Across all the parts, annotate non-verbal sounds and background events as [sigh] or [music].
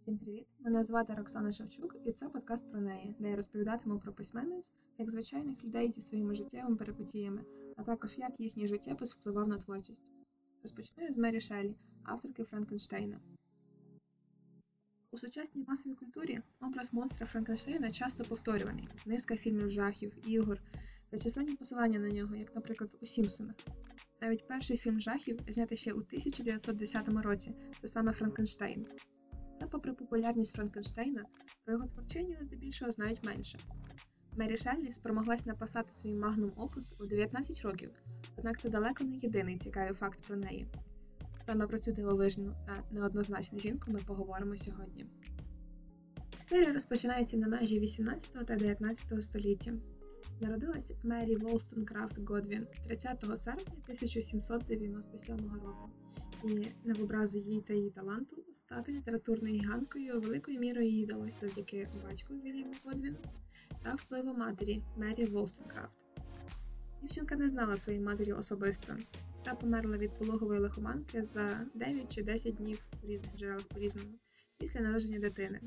Всім привіт! Мене звати Роксана Шевчук, і це подкаст про неї, де я розповідатиму про письменниць як звичайних людей зі своїми життєвими перипетіями, а також як їхній життєпис впливав на творчість. Розпочну я з Мері Шелі, авторки Франкенштейна. У сучасній масовій культурі образ монстра Франкенштейна часто повторюваний, низка фільмів жахів, ігор та численні посилання на нього, як, наприклад, у Сімпсонах. Навіть перший фільм жахів, знятий ще у 1910 році, це саме Франкенштейн. Попри популярність Франкенштейна, про його творчиню здебільшого знають менше. Мері Шеллі спромоглась написати свій магнум опус у 19 років, однак це далеко не єдиний цікавий факт про неї. Саме про цю дивовижну та неоднозначну жінку ми поговоримо сьогодні. Історія розпочинається на межі 18 та 19 століття. Народилась Мері Волстонкрафт Годвін 30 серпня 1797 року і не в образу їй та її таланту стати літературною гіганткою великою мірою їй вдалося завдяки батьку Вільяму Годвіну та впливу матері Мері Волстонкрафт. Дівчинка не знала своєї матері особисто та померла від пологової лихоманки за 9 чи 10 днів в різних джерелах по-різному після народження дитини.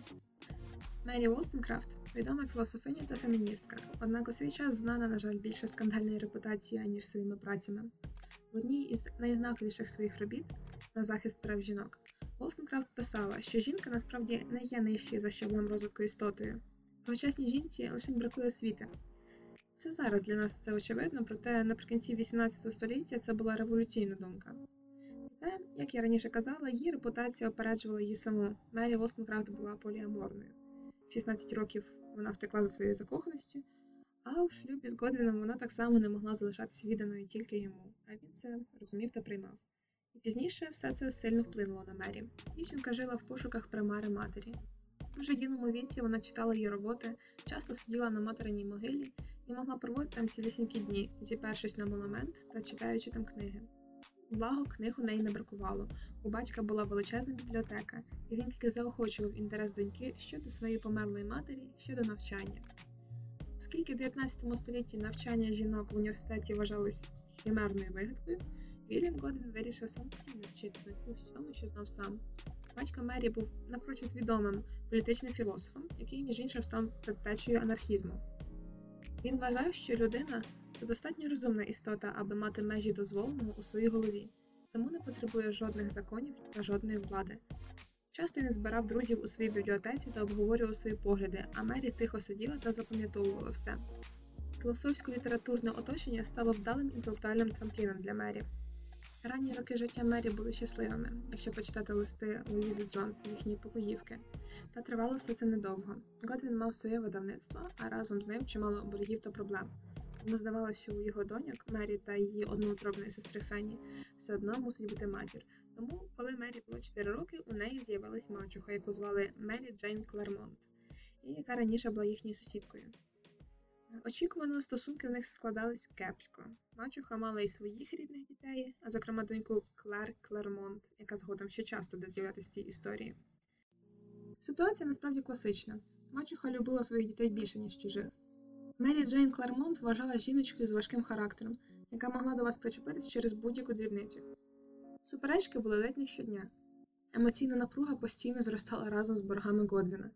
Мері Волстенкрафт відома філософиня та феміністка, однак у свій час знана, на жаль, більше скандальною репутацією, ніж своїми працями. В одній із найзнаковіших своїх робіт на захист прав жінок Волстенкрафт писала, що жінка насправді не є нижчою за щаблем розвитку істотою. Тогочасній жінці лише бракує освіти. Це зараз для нас це очевидно, проте наприкінці 18 століття це була революційна думка. Проте, як я раніше казала, її репутація опереджувала її саму. Мері Волстенкрафт була поліаморною. 16 років вона втекла за своєю закоханістю, а в шлюбі з Годвіном вона так само не могла залишатися відданою тільки йому, а він це розумів та приймав. І пізніше все це сильно вплинуло на Мері. Дівчинка жила в пошуках примари матері. В дуже юному віці вона читала її роботи, часто сиділа на материній могилі і могла проводити там цілісінькі дні, зіпершись на монумент та читаючи там книги. Благо, книг у неї не бракувало. У батька була величезна бібліотека, і він тільки заохочував інтерес доньки щодо своєї померлої матері, щодо навчання. Оскільки в 19 столітті навчання жінок в університеті вважалось химерною вигадкою, Вільям Годен вирішив самостійно вчити доньку всьому, що знав сам. Батько Мері був напрочуд відомим політичним філософом, який, між іншим, став предтечею анархізму. Він вважав, що людина це достатньо розумна істота, аби мати межі дозволеного у своїй голові, тому не потребує жодних законів та жодної влади. Часто він збирав друзів у своїй бібліотеці та обговорював свої погляди, а Мері тихо сиділа та запам'ятовувала все. Філософсько-літературне оточення стало вдалим інтелектуальним трампліном для Мері. Ранні роки життя Мері були щасливими, якщо почитати листи Луїзи Джонс, їхні покоївки, та тривало все це недовго. Годвін мав своє видавництво, а разом з ним чимало боргів та проблем. Йому здавалося, що у його доньок Мері та її одноутробної сестри Фенні все одно мусить бути матір. Тому, коли Мері було 4 роки, у неї з'явилась мачуха, яку звали Мері Джейн Клермонт, і яка раніше була їхньою сусідкою. Очікувано, стосунки в них складались кепсько. Мачуха мала і своїх рідних дітей, а зокрема доньку Клер Клермонт, яка згодом ще часто буде з'являтися цій історії. Ситуація насправді класична. Мачуха любила своїх дітей більше, ніж чужих. Мері Джейн Клермонт вважала жіночкою з важким характером, яка могла до вас причепитись через будь-яку дрібницю. Суперечки були ледь не щодня. Емоційна напруга постійно зростала разом з боргами Годвіна.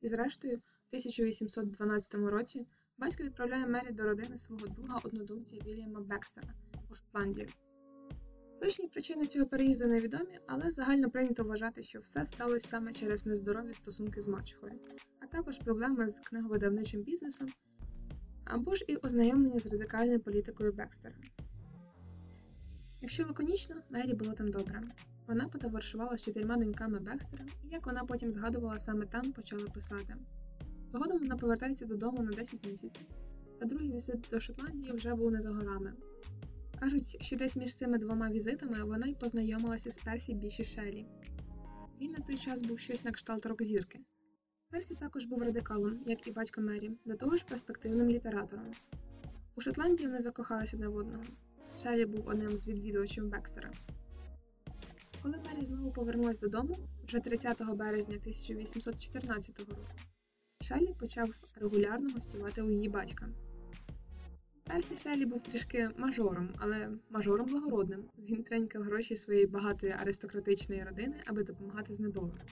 І зрештою, в 1812 році батько відправляє Мері до родини свого друга однодумця Вільяма Бекстера у Шотландію. Точні причини цього переїзду невідомі, але загально прийнято вважати, що все сталося саме через нездорові стосунки з мачухою, а також проблеми з книговидавничим бізнесом або ж і ознайомлення з радикальною політикою Бекстера. Якщо лаконічно, Мері було там добре. Вона потоваришувала з чотирма доньками Бекстера, і як вона потім згадувала, саме там почала писати. Згодом вона повертається додому на 10 місяців, та другий візит до Шотландії вже був не за горами. Кажуть, що десь між цими двома візитами вона й познайомилася з Персі Біші Шелі. Він на той час був щось на кшталт рок-зірки. Персі також був радикалом, як і батько Мері, до того ж перспективним літератором. У Шотландії вони закохалися одне в одного. Шелі був одним з відвідувачів Бекстера. Коли Мері знову повернулася додому, вже 30 березня 1814 року, Шелі почав регулярно гостювати у її батька. Персі Шелі був трішки мажором, але мажором благородним. Він тренькав гроші своєї багатої аристократичної родини, аби допомагати знедоленим.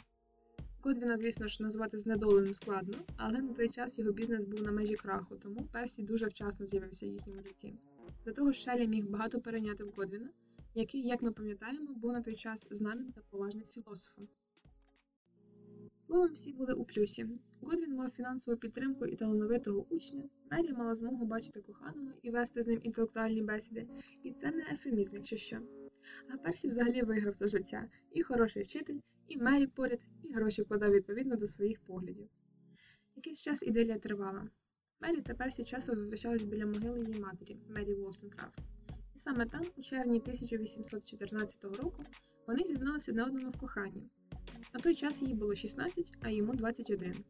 Годвіна, звісно ж, назвати знедоленим складно, але на той час його бізнес був на межі краху, тому Персі дуже вчасно з'явився в їхньому житті. До того ж, Шелі міг багато перейняти в Годвіна, який, як ми пам'ятаємо, був на той час знаним та поважним філософом. Словом, всі були у плюсі. Годвін мав фінансову підтримку і талановитого учня, Мері мала змогу бачити коханого і вести з ним інтелектуальні бесіди, і це не ефемізм, якщо що. А Персі взагалі виграв за життя і хороший вчитель, і Мері поряд, і гроші вкладав відповідно до своїх поглядів. Якийсь час ідилія тривала. Мері та Персі часто зустрічались біля могили її матері, Мері Волстенкрафт. І саме там, у червні 1814 року, вони зізналися одне одному в коханні. На той час їй було 16, а йому 21.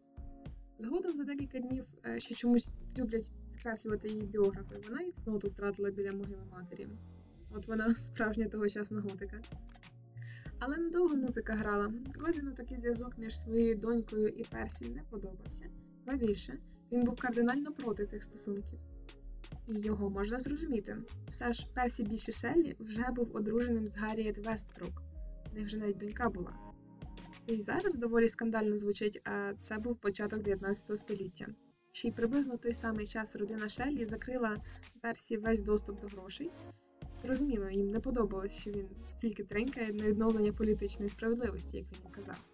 Згодом за декілька днів, е, що чомусь люблять підкреслювати її біографи, вона і цноту втратила біля могили матері. От вона [laughs] справжня тогочасна готика. Але недовго музика грала. Годину такий зв'язок між своєю донькою і Персі не подобався. Ба більше, він був кардинально проти цих стосунків. І його можна зрозуміти. Все ж Персі Більшуселлі вже був одруженим з Гарріет Вестбрук. В них же навіть донька була. Це і зараз доволі скандально звучить, а це був початок 19 століття. Ще й приблизно той самий час родина Шеллі закрила Персі весь доступ до грошей. Зрозуміло, їм не подобалось, що він стільки тренькає на відновлення політичної справедливості, як він казав.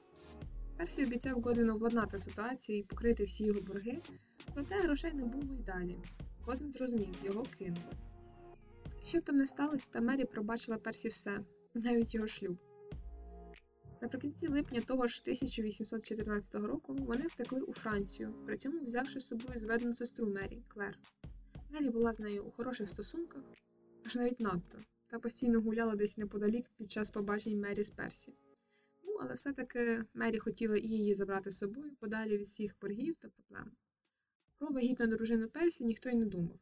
Персі обіцяв Годину владнати ситуацію і покрити всі його борги, проте грошей не було й далі. Годин зрозумів, його кинули. Що б там не сталося, та Мері пробачила Персі все, навіть його шлюб. Наприкінці липня того ж 1814 року вони втекли у Францію, при цьому взявши з собою зведену сестру Мері Клер. Мері була з нею у хороших стосунках, аж навіть надто, та постійно гуляла десь неподалік під час побачень Мері з Персі. Але все-таки Мері хотіла і її забрати з собою подалі від всіх боргів та проблем. Про вагітну дружину Персі ніхто й не думав.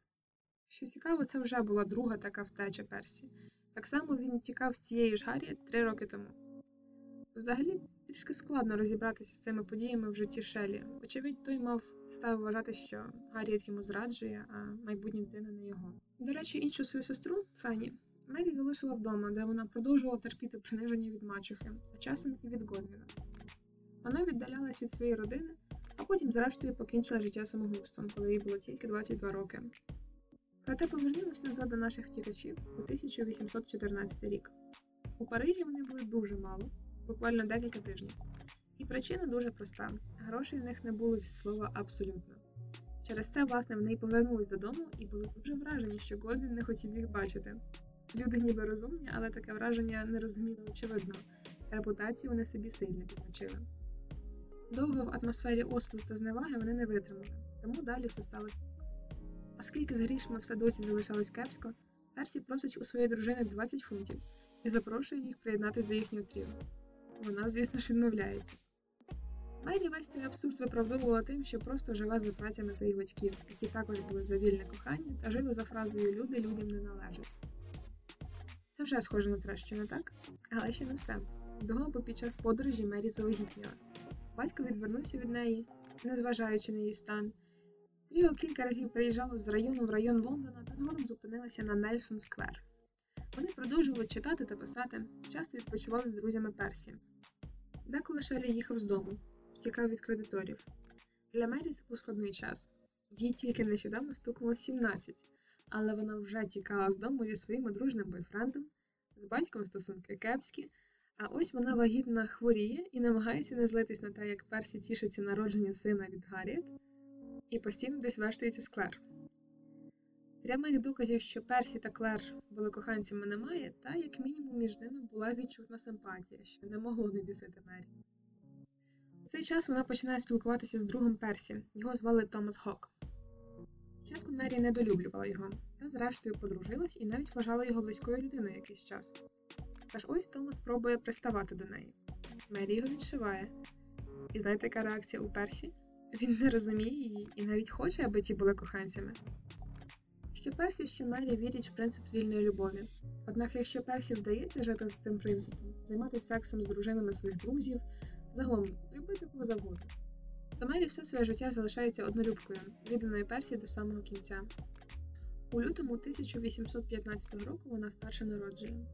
Що цікаво, це вже була друга така втеча Персі. Так само він тікав з цієї ж Гаррі три роки тому. Взагалі трішки складно розібратися з цими подіями в житті Шелі. Очевидь, той мав підстави вважати, що Гарріет йому зраджує, а майбутня дитина не його. До речі, іншу свою сестру Фені Мері залишила вдома, де вона продовжувала терпіти приниження від мачухи, а часом і від Годвіна. Вона віддалялась від своєї родини, а потім, зрештою, покінчила життя самогубством, коли їй було тільки 22 роки. Проте повернімось назад до наших втікачів у 1814 рік. У Парижі вони були дуже мало буквально декілька тижнів. І причина дуже проста: грошей в них не було від слова абсолютно. Через це, власне, вони й повернулись додому і були дуже вражені, що Годвін не хотів їх бачити. Люди ніби розумні, але таке враження не розуміли очевидно. Репутацію вони собі сильно підмочили. Довго в атмосфері ослу та зневаги вони не витримали, тому далі все сталося так. Оскільки з грішми все досі залишалось кепсько, Персі просить у своєї дружини 20 фунтів і запрошує їх приєднатися до їхнього тріо. Вона, звісно ж, відмовляється. Мері весь цей абсурд виправдовувала тим, що просто живе з працями своїх батьків, які також були за вільне кохання та жили за фразою Люди людям не належать. Це вже схоже на що не так? Але ще не все. Бо під час подорожі Мері завагітніла. Батько відвернувся від неї, незважаючи на її стан. Тріо кілька разів приїжджало з району в район Лондона та згодом зупинилася на Нельсон Сквер. Вони продовжували читати та писати, часто відпочивали з друзями Персі. Деколи Шелі їхав з дому, втікав від кредиторів. Для Мері це був складний час. Їй тільки нещодавно стукнуло 17, але вона вже тікала з дому зі своїм одруженим бойфрендом, з батьком стосунки кепські, а ось вона вагітна хворіє і намагається не злитись на те, як Персі тішиться народження сина від Гарріет, і постійно десь вештається з Клер. Прямих доказів, що Персі та Клер були коханцями, немає, та як мінімум між ними була відчутна симпатія, що не могло не бісити Мері. У цей час вона починає спілкуватися з другом Персі, його звали Томас Хогг. Спочатку Мері недолюблювала його, та зрештою подружилась і навіть вважала його близькою людиною якийсь час. Аж ось Томас пробує приставати до неї. Мері його відшиває. І знаєте, яка реакція у Персі? Він не розуміє її і навіть хоче, аби ті були коханцями. Що Персі, що Мері вірять в принцип вільної любові. Однак, якщо Персі вдається жити з цим принципом, займатися сексом з дружинами своїх друзів, загалом любити кого завгодно, то Мері все своє життя залишається однолюбкою, відданою Персі до самого кінця. У лютому 1815 року вона вперше народжує.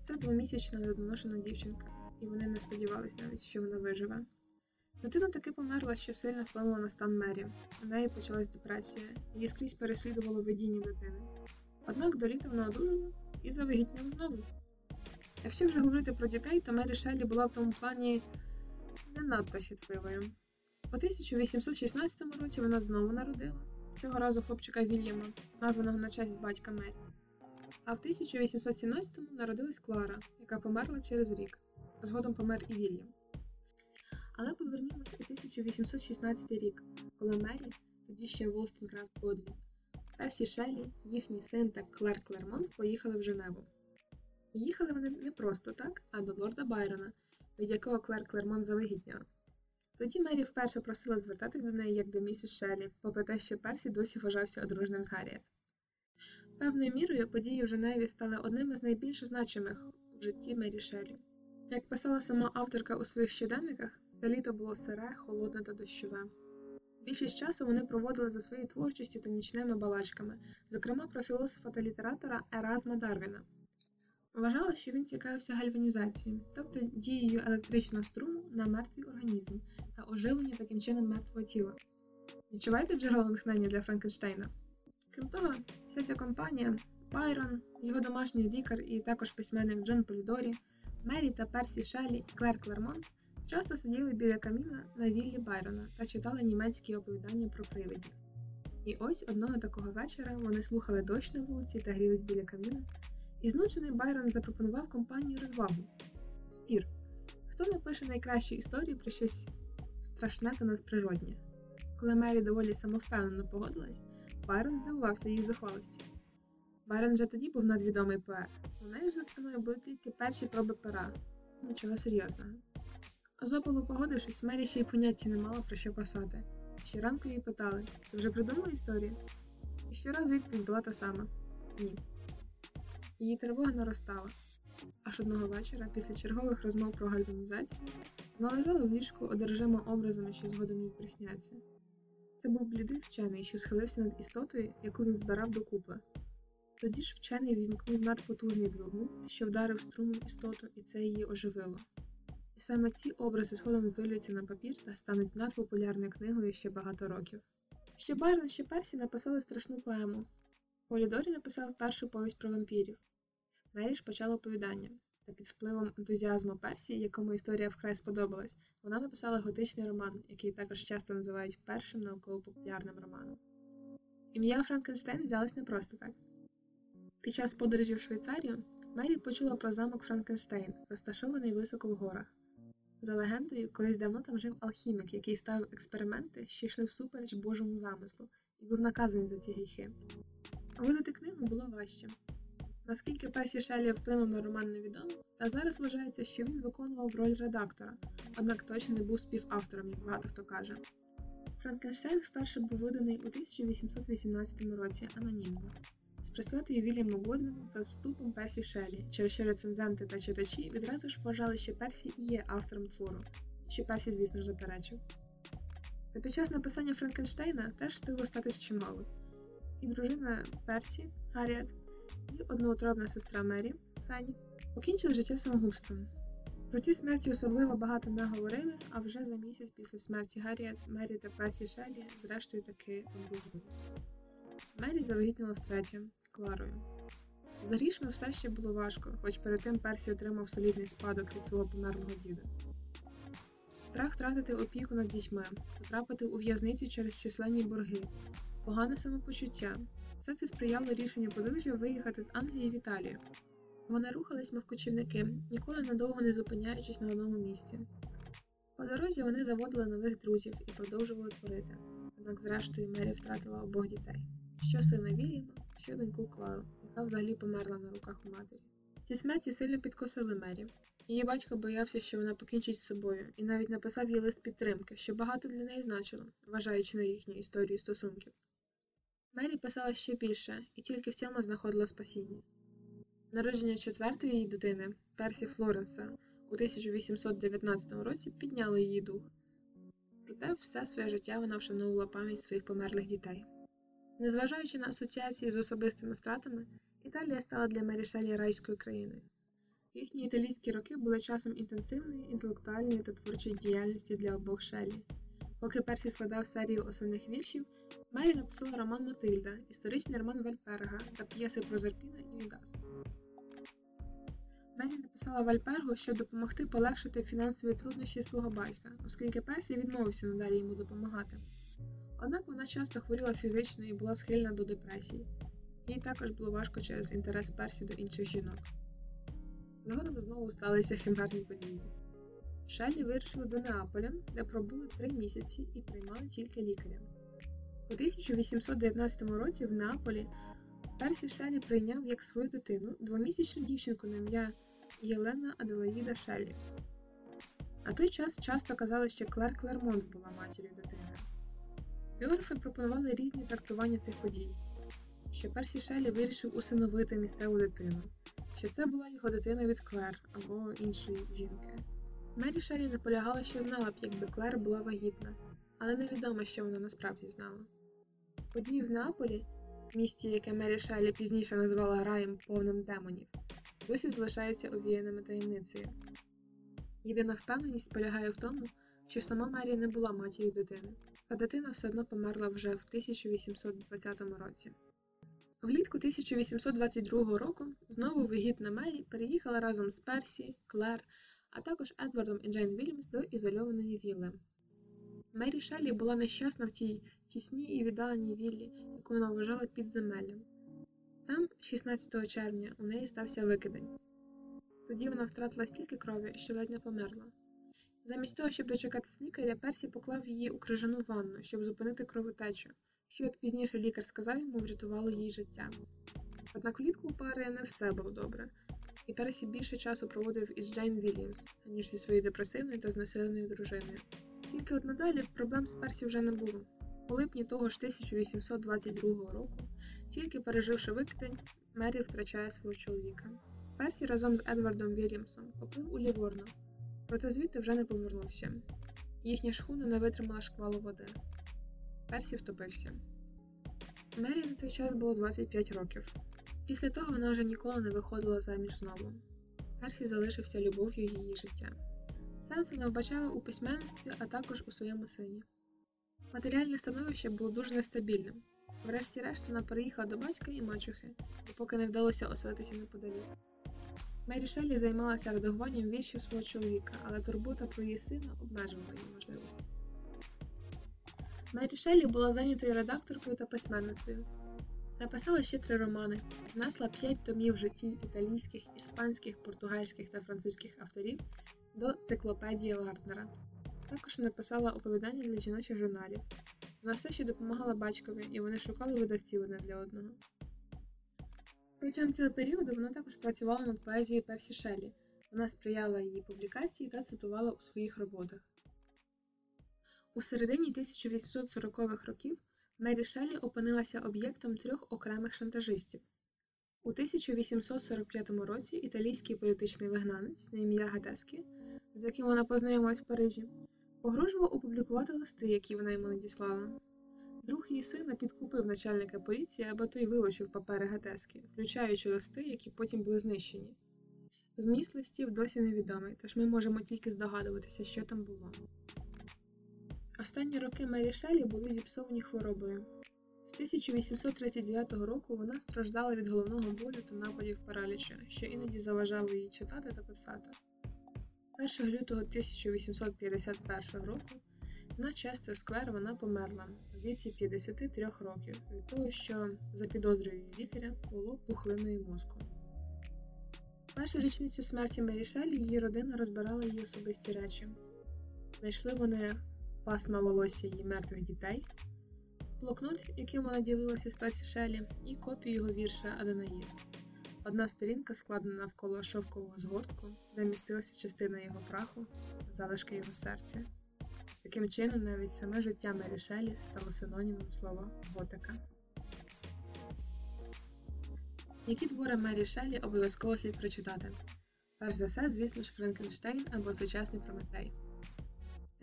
Це двомісячна недоношена дівчинка, і вони не сподівались навіть, що вона виживе. Дитина таки померла, що сильно вплинула на стан Мері. У неї почалась депресія, її скрізь переслідувало видіння дитини. Однак до літа вона одужала і завагітніла знову. Якщо вже говорити про дітей, то Мері Шеллі була в тому плані не надто щасливою. У 1816 році вона знову народила цього разу хлопчика Вільяма, названого на честь батька Мері. А в 1817-му народилась Клара, яка померла через рік. Згодом помер і Вільям. Але повернімось у 1816 рік, коли Мері, тоді ще Волстінкрафт Годвін, Персі Шеллі, їхній син та Клер Клермонт поїхали в Женеву. І їхали вони не просто так, а до лорда Байрона, від якого Клер Клермонт завагітняла. Тоді Мері вперше просила звертатись до неї як до місіс Шеллі, попри те, що Персі досі вважався одружним з Гарріет. Певною мірою події в Женеві стали одним із найбільш значимих в житті Мері Шеллі. Як писала сама авторка у своїх щоденниках, те літо було сире, холодне та дощове. Більшість часу вони проводили за своєю творчістю та нічними балачками, зокрема про філософа та літератора Еразма Дарвіна. Вважала, що він цікавився гальванізацією, тобто дією електричного струму на мертвий організм та оживлення таким чином мертвого тіла. Відчуваєте джерело натхнення для Франкенштейна? Крім того, вся ця компанія Байрон, його домашній лікар і також письменник Джон Полідорі, Мері та Персі Шеллі і Клер Клермонт часто сиділи біля каміна на віллі Байрона та читали німецькі оповідання про привидів. І ось одного такого вечора вони слухали дощ на вулиці та грілись біля каміна, і знучений Байрон запропонував компанію розвагу спір. Хто напише найкращу історію про щось страшне та надприроднє? Коли Мері доволі самовпевнено погодилась, Байрон здивувався її зухвалості. Байрон вже тоді був надвідомий поет. У неї ж за спиною були тільки перші проби пера, нічого серйозного. А зопалу погодившись, Мері ще й поняття не мала про що писати. Щоранку її питали ти вже придумала історію? І щоразу відповідь була та сама ні. Її тривога наростала. Аж одного вечора, після чергових розмов про гальванізацію, вона лежала в ліжку, одержима образами, що згодом їй присняться. Це був блідий вчений, що схилився над істотою, яку він збирав докупи. Тоді ж вчений вімкнув надпотужний двигун, що вдарив струмом істоту, і це її оживило. І саме ці образи згодом вилюються на папір та стануть надпопулярною книгою ще багато років. Ще Байрон, ще Персі написали страшну поему. Полідорі написав першу повість про вампірів. Мері ж почала оповідання, та під впливом ентузіазму Персі, якому історія вкрай сподобалась, вона написала готичний роман, який також часто називають першим науково-популярним романом. Ім'я Франкенштейн взялось не просто так. Під час подорожі в Швейцарію Мері почула про замок Франкенштейн, розташований високо в горах. За легендою, колись давно там жив алхімік, який ставив експерименти, що йшли всупереч Божому замислу, і був наказаний за ці гріхи. Видати книгу було важче. Наскільки Персі Шеллі вплинув на роман невідомо, а зараз вважається, що він виконував роль редактора, однак точно не був співавтором, як багато хто каже. Франкенштейн вперше був виданий у 1818 році анонімно, з присвятою Вільяму Годвіну та вступом Персі Шеллі, через що рецензенти та читачі відразу ж вважали, що Персі і є автором твору, що Персі, звісно ж, заперечив. Та під час написання Франкенштейна теж встигло статись чимало. І дружина Персі, Гарріет, і одноутробна сестра Мері, Фенні, покінчили життя самогубством. Про ці смерті особливо багато не говорили, а вже за місяць після смерті Гарріет, Мері та Персі Шеллі зрештою таки одружились. Мері завагітніла втретє Кларою. За грішми все ще було важко, хоч перед тим Персі отримав солідний спадок від свого померлого діда. Страх втратити опіку над дітьми, потрапити у в'язницю через численні борги, погане самопочуття. Все це сприяло рішенню подружжя виїхати з Англії в Італію. Вони рухались, мов кочівники, ніколи надовго не зупиняючись на одному місці. По дорозі вони заводили нових друзів і продовжували творити, однак, зрештою, Мері втратила обох дітей що сина Вільяма, що доньку Клару, яка взагалі померла на руках у матері. Ці смерті сильно підкосили Мері. Її батько боявся, що вона покінчить з собою, і навіть написав їй лист підтримки, що багато для неї значило, вважаючи на їхню історію стосунків. Мері писала ще більше і тільки в цьому знаходила спасіння. Народження четвертої її дитини, Персі Флоренса, у 1819 році підняло її дух. Проте все своє життя вона вшановувала пам'ять своїх померлих дітей. Незважаючи на асоціації з особистими втратами, Італія стала для Мері Шеллі райською країною. Їхні італійські роки були часом інтенсивної інтелектуальної та творчої діяльності для обох Шеллі. Поки Персі складав серію основних віршів, Мері написала роман Матильда, історичний роман Вальперга та п'єси про Зерпіна і Відас. Мері написала Вальпергу, щоб допомогти полегшити фінансові труднощі свого батька, оскільки Персі відмовився надалі йому допомагати. Однак вона часто хворіла фізично і була схильна до депресії. Їй також було важко через інтерес Персі до інших жінок. Згодом знову сталися химерні події. Шеллі вирушили до Неаполя, де пробули три місяці і приймали тільки лікаря. У 1819 році в Неаполі Персі Шеллі прийняв як свою дитину двомісячну дівчинку на ім'я Єлена Аделаїда Шеллі. На той час часто казали, що Клер Клермонт була матір'ю дитини. Біографи пропонували різні трактування цих подій, що Персі Шеллі вирішив усиновити місцеву дитину, що це була його дитина від Клер або іншої жінки. Мері Шеллі наполягала, що знала б, якби Клер була вагітна, але невідомо, що вона насправді знала. Події в Неаполі, місті, яке Мері Шеллі пізніше назвала раєм повним демонів, досі залишаються овіяними таємницею. Єдина впевненість полягає в тому, що сама Мері не була матір'ю дитини, а дитина все одно померла вже в 1820 році. Влітку 1822 року знову вигідна Мері переїхала разом з Персі, Клер, а також Едвардом і Джейн Вільямс до ізольованої вілли. Мері Шеллі була нещасна в тій тісній і віддаленій віллі, яку вона вважала підземеллям. Там, 16 червня, у неї стався викидень. Тоді вона втратила стільки крові, що ледь не померла. Замість того, щоб дочекатись лікаря, Персі поклав її у крижану ванну, щоб зупинити кровотечу, що, як пізніше лікар сказав йому, врятувало їй життя. Однак влітку у пари не все було добре, і Персі більше часу проводив із Джейн Вільямс, аніж зі своєю депресивною та знесиленою дружиною. Тільки от надалі проблем з Персі вже не було. У липні того ж 1822 року, тільки переживши викидень, Мері втрачає свого чоловіка. Персі разом з Едвардом Вільямсом поплив у Ліворно, проте звідти вже не повернувся. Їхня шхуна не витримала шквалу води. Персі втопився. Мері на той час було 25 років. Після того вона вже ніколи не виходила заміж знову. Персі залишився любов'ю її життя. Сенс вона вбачала у письменництві, а також у своєму сині. Матеріальне становище було дуже нестабільним. Врешті-решт вона переїхала до батька і мачухи, поки не вдалося оселитися неподалік. Мері Шеллі займалася редагуванням віршів свого чоловіка, але турбота про її сина обмежувала її можливості. Мері Шеллі була зайнятою редакторкою та письменницею. Написала ще три романи, внесла п'ять томів житті італійських, іспанських, португальських та французьких авторів до циклопедії Лартнера. Також написала оповідання для жіночих журналів. Вона все ще допомагала батькові, і вони шукали видавців одне для одного. Протягом цього періоду вона також працювала над поезією Персі Шеллі. Вона сприяла її публікації та цитувала у своїх роботах. У середині 1840-х років Мері Шеллі опинилася об'єктом трьох окремих шантажистів. У 1845 році італійський політичний вигнанець на ім'я Гатескі, з яким вона познайомилась в Парижі, погрожував опублікувати листи, які вона йому надіслала. Друг її сина підкупив начальника поліції, аби той вилучив папери Гатескі, включаючи листи, які потім були знищені. Вміст листів досі невідомий, тож ми можемо тільки здогадуватися, що там було. Останні роки Мері Шеллі були зіпсовані хворобою. З 1839 року вона страждала від головного болю та нападів паралічу, що іноді заважали їй читати та писати. 1 лютого 1851 року на Честер Склер вона померла у віці 53 років від того, що, за підозрою лікаря, було пухлиною мозку. Першу річницю смерті Мері Шеллі її родина розбирала її особисті речі. Знайшли вони пасма волосся її мертвих дітей, блокнот, яким вона ділилася з Персі Шеллі, і копію його вірша Аданаїс. Одна сторінка складена навколо шовкового згортку, де містилася частина його праху, залишки його серця. Таким чином, навіть саме життя Мері Шеллі стало синонімом слова готика. Які твори Мері Шеллі обов'язково слід прочитати? Перш за все, звісно ж, Франкенштейн або сучасний Прометей.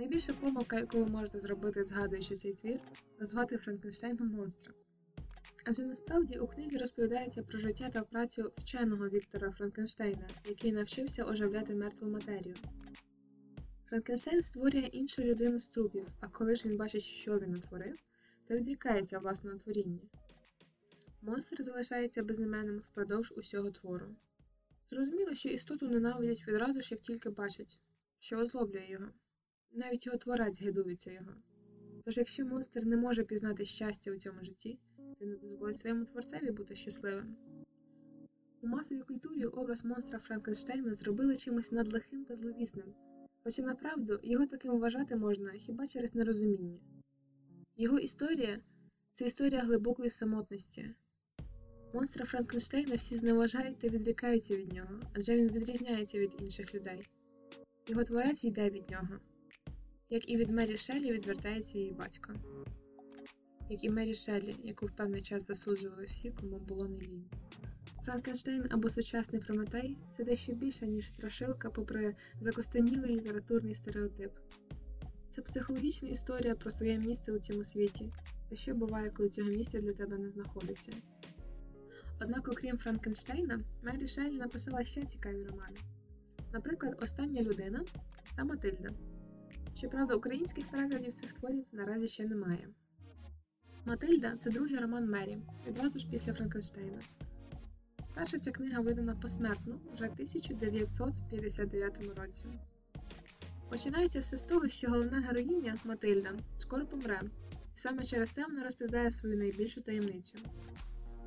Найбільша помилка, яку ви можете зробити, згадуючи цей твір, назвати Франкенштейном монстра. Адже насправді у книзі розповідається про життя та працю вченого Віктора Франкенштейна, який навчився оживляти мертву матерію. Франкенштейн створює іншу людину з трупів, а коли ж він бачить, що він утворив, то відрікається власного творіння. Монстр залишається безіменним впродовж усього твору. Зрозуміло, що істоту ненавидять відразу ж, як тільки бачать, що озлоблює його. Навіть його творець гидується його. Тож, якщо монстр не може пізнати щастя у цьому житті, ти не дозволить своєму творцеві бути щасливим. У масовій культурі образ монстра Франкенштейна зробили чимось надлихим та зловісним, хоча направду його таким вважати можна хіба через нерозуміння. Його історія це історія глибокої самотності. Монстра Франкенштейна всі зневажають та відрікаються від нього, адже він відрізняється від інших людей. Його творець йде від нього, як і від Мері Шеллі відвертається її батько, як і Мері Шеллі, яку в певний час засуджували всі, кому було не лінь. Франкенштейн або сучасний Прометей це дещо більше, ніж страшилка, попри закостенілий літературний стереотип. Це психологічна історія про своє місце у цьому світі, та що буває, коли цього місця для тебе не знаходиться. Однак, окрім Франкенштейна, Мері Шеллі написала ще цікаві романи. Наприклад, Остання людина та Матильда. Щоправда, українських перекладів цих творів наразі ще немає. Матильда це другий роман Мері, відразу ж після Франкенштейна. Перша ця книга видана посмертно вже в 1959 році. Починається все з того, що головна героїня Матильда скоро помре, і саме через це вона розповідає свою найбільшу таємницю.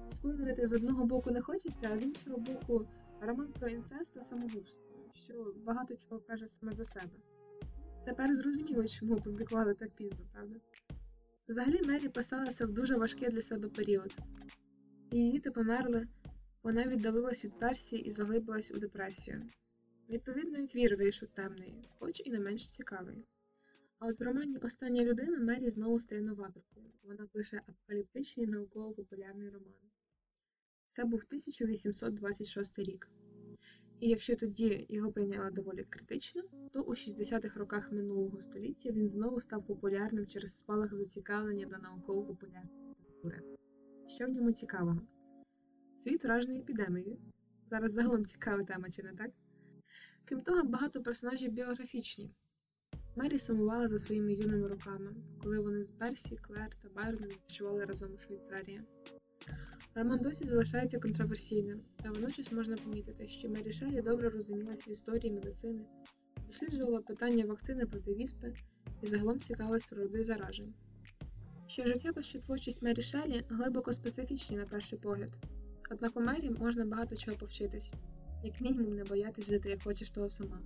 Спойлерити з одного боку не хочеться, а з іншого боку, роман про інцест та самогубство, що багато чого каже саме за себе. Тепер зрозуміло, чому опублікували так пізно, правда? Взагалі Мері писала це в дуже важкий для себе період. Її діти померли, вона віддалилась від Персії і заглибилась у депресію. Відповідно, і твір вийшов темний, хоч і не менш цікавий. А от в романі Остання людина Мері знову стає новаторкою. Вона пише апокаліптичний науково-популярний роман. Це був 1826 рік. І якщо тоді його прийняли доволі критично, то у 60-х роках минулого століття він знову став популярним через спалах зацікавлення до науково-популярної літератури. Що в ньому цікавого? Світ вражений епідемією. Зараз загалом цікава тема, чи не так? Крім того, багато персонажів біографічні. Мері сумувала за своїми юними роками, коли вони з Персі, Клер та Байроном відпочивали разом у Швейцарії. Роман досі залишається контроверсійним, та водночас можна помітити, що Мері Шеллі добре розумілась в історії медицини, досліджувала питання вакцини проти віспи і загалом цікавилась природою заражень. Що життя що творчість Мері Шеллі глибоко специфічні на перший погляд, однак у Мері можна багато чого повчитись, як мінімум не боятись жити, як хочеш того сама.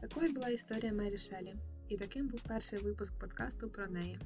Такою була історія Мері Шеллі, і таким був перший випуск подкасту про неї.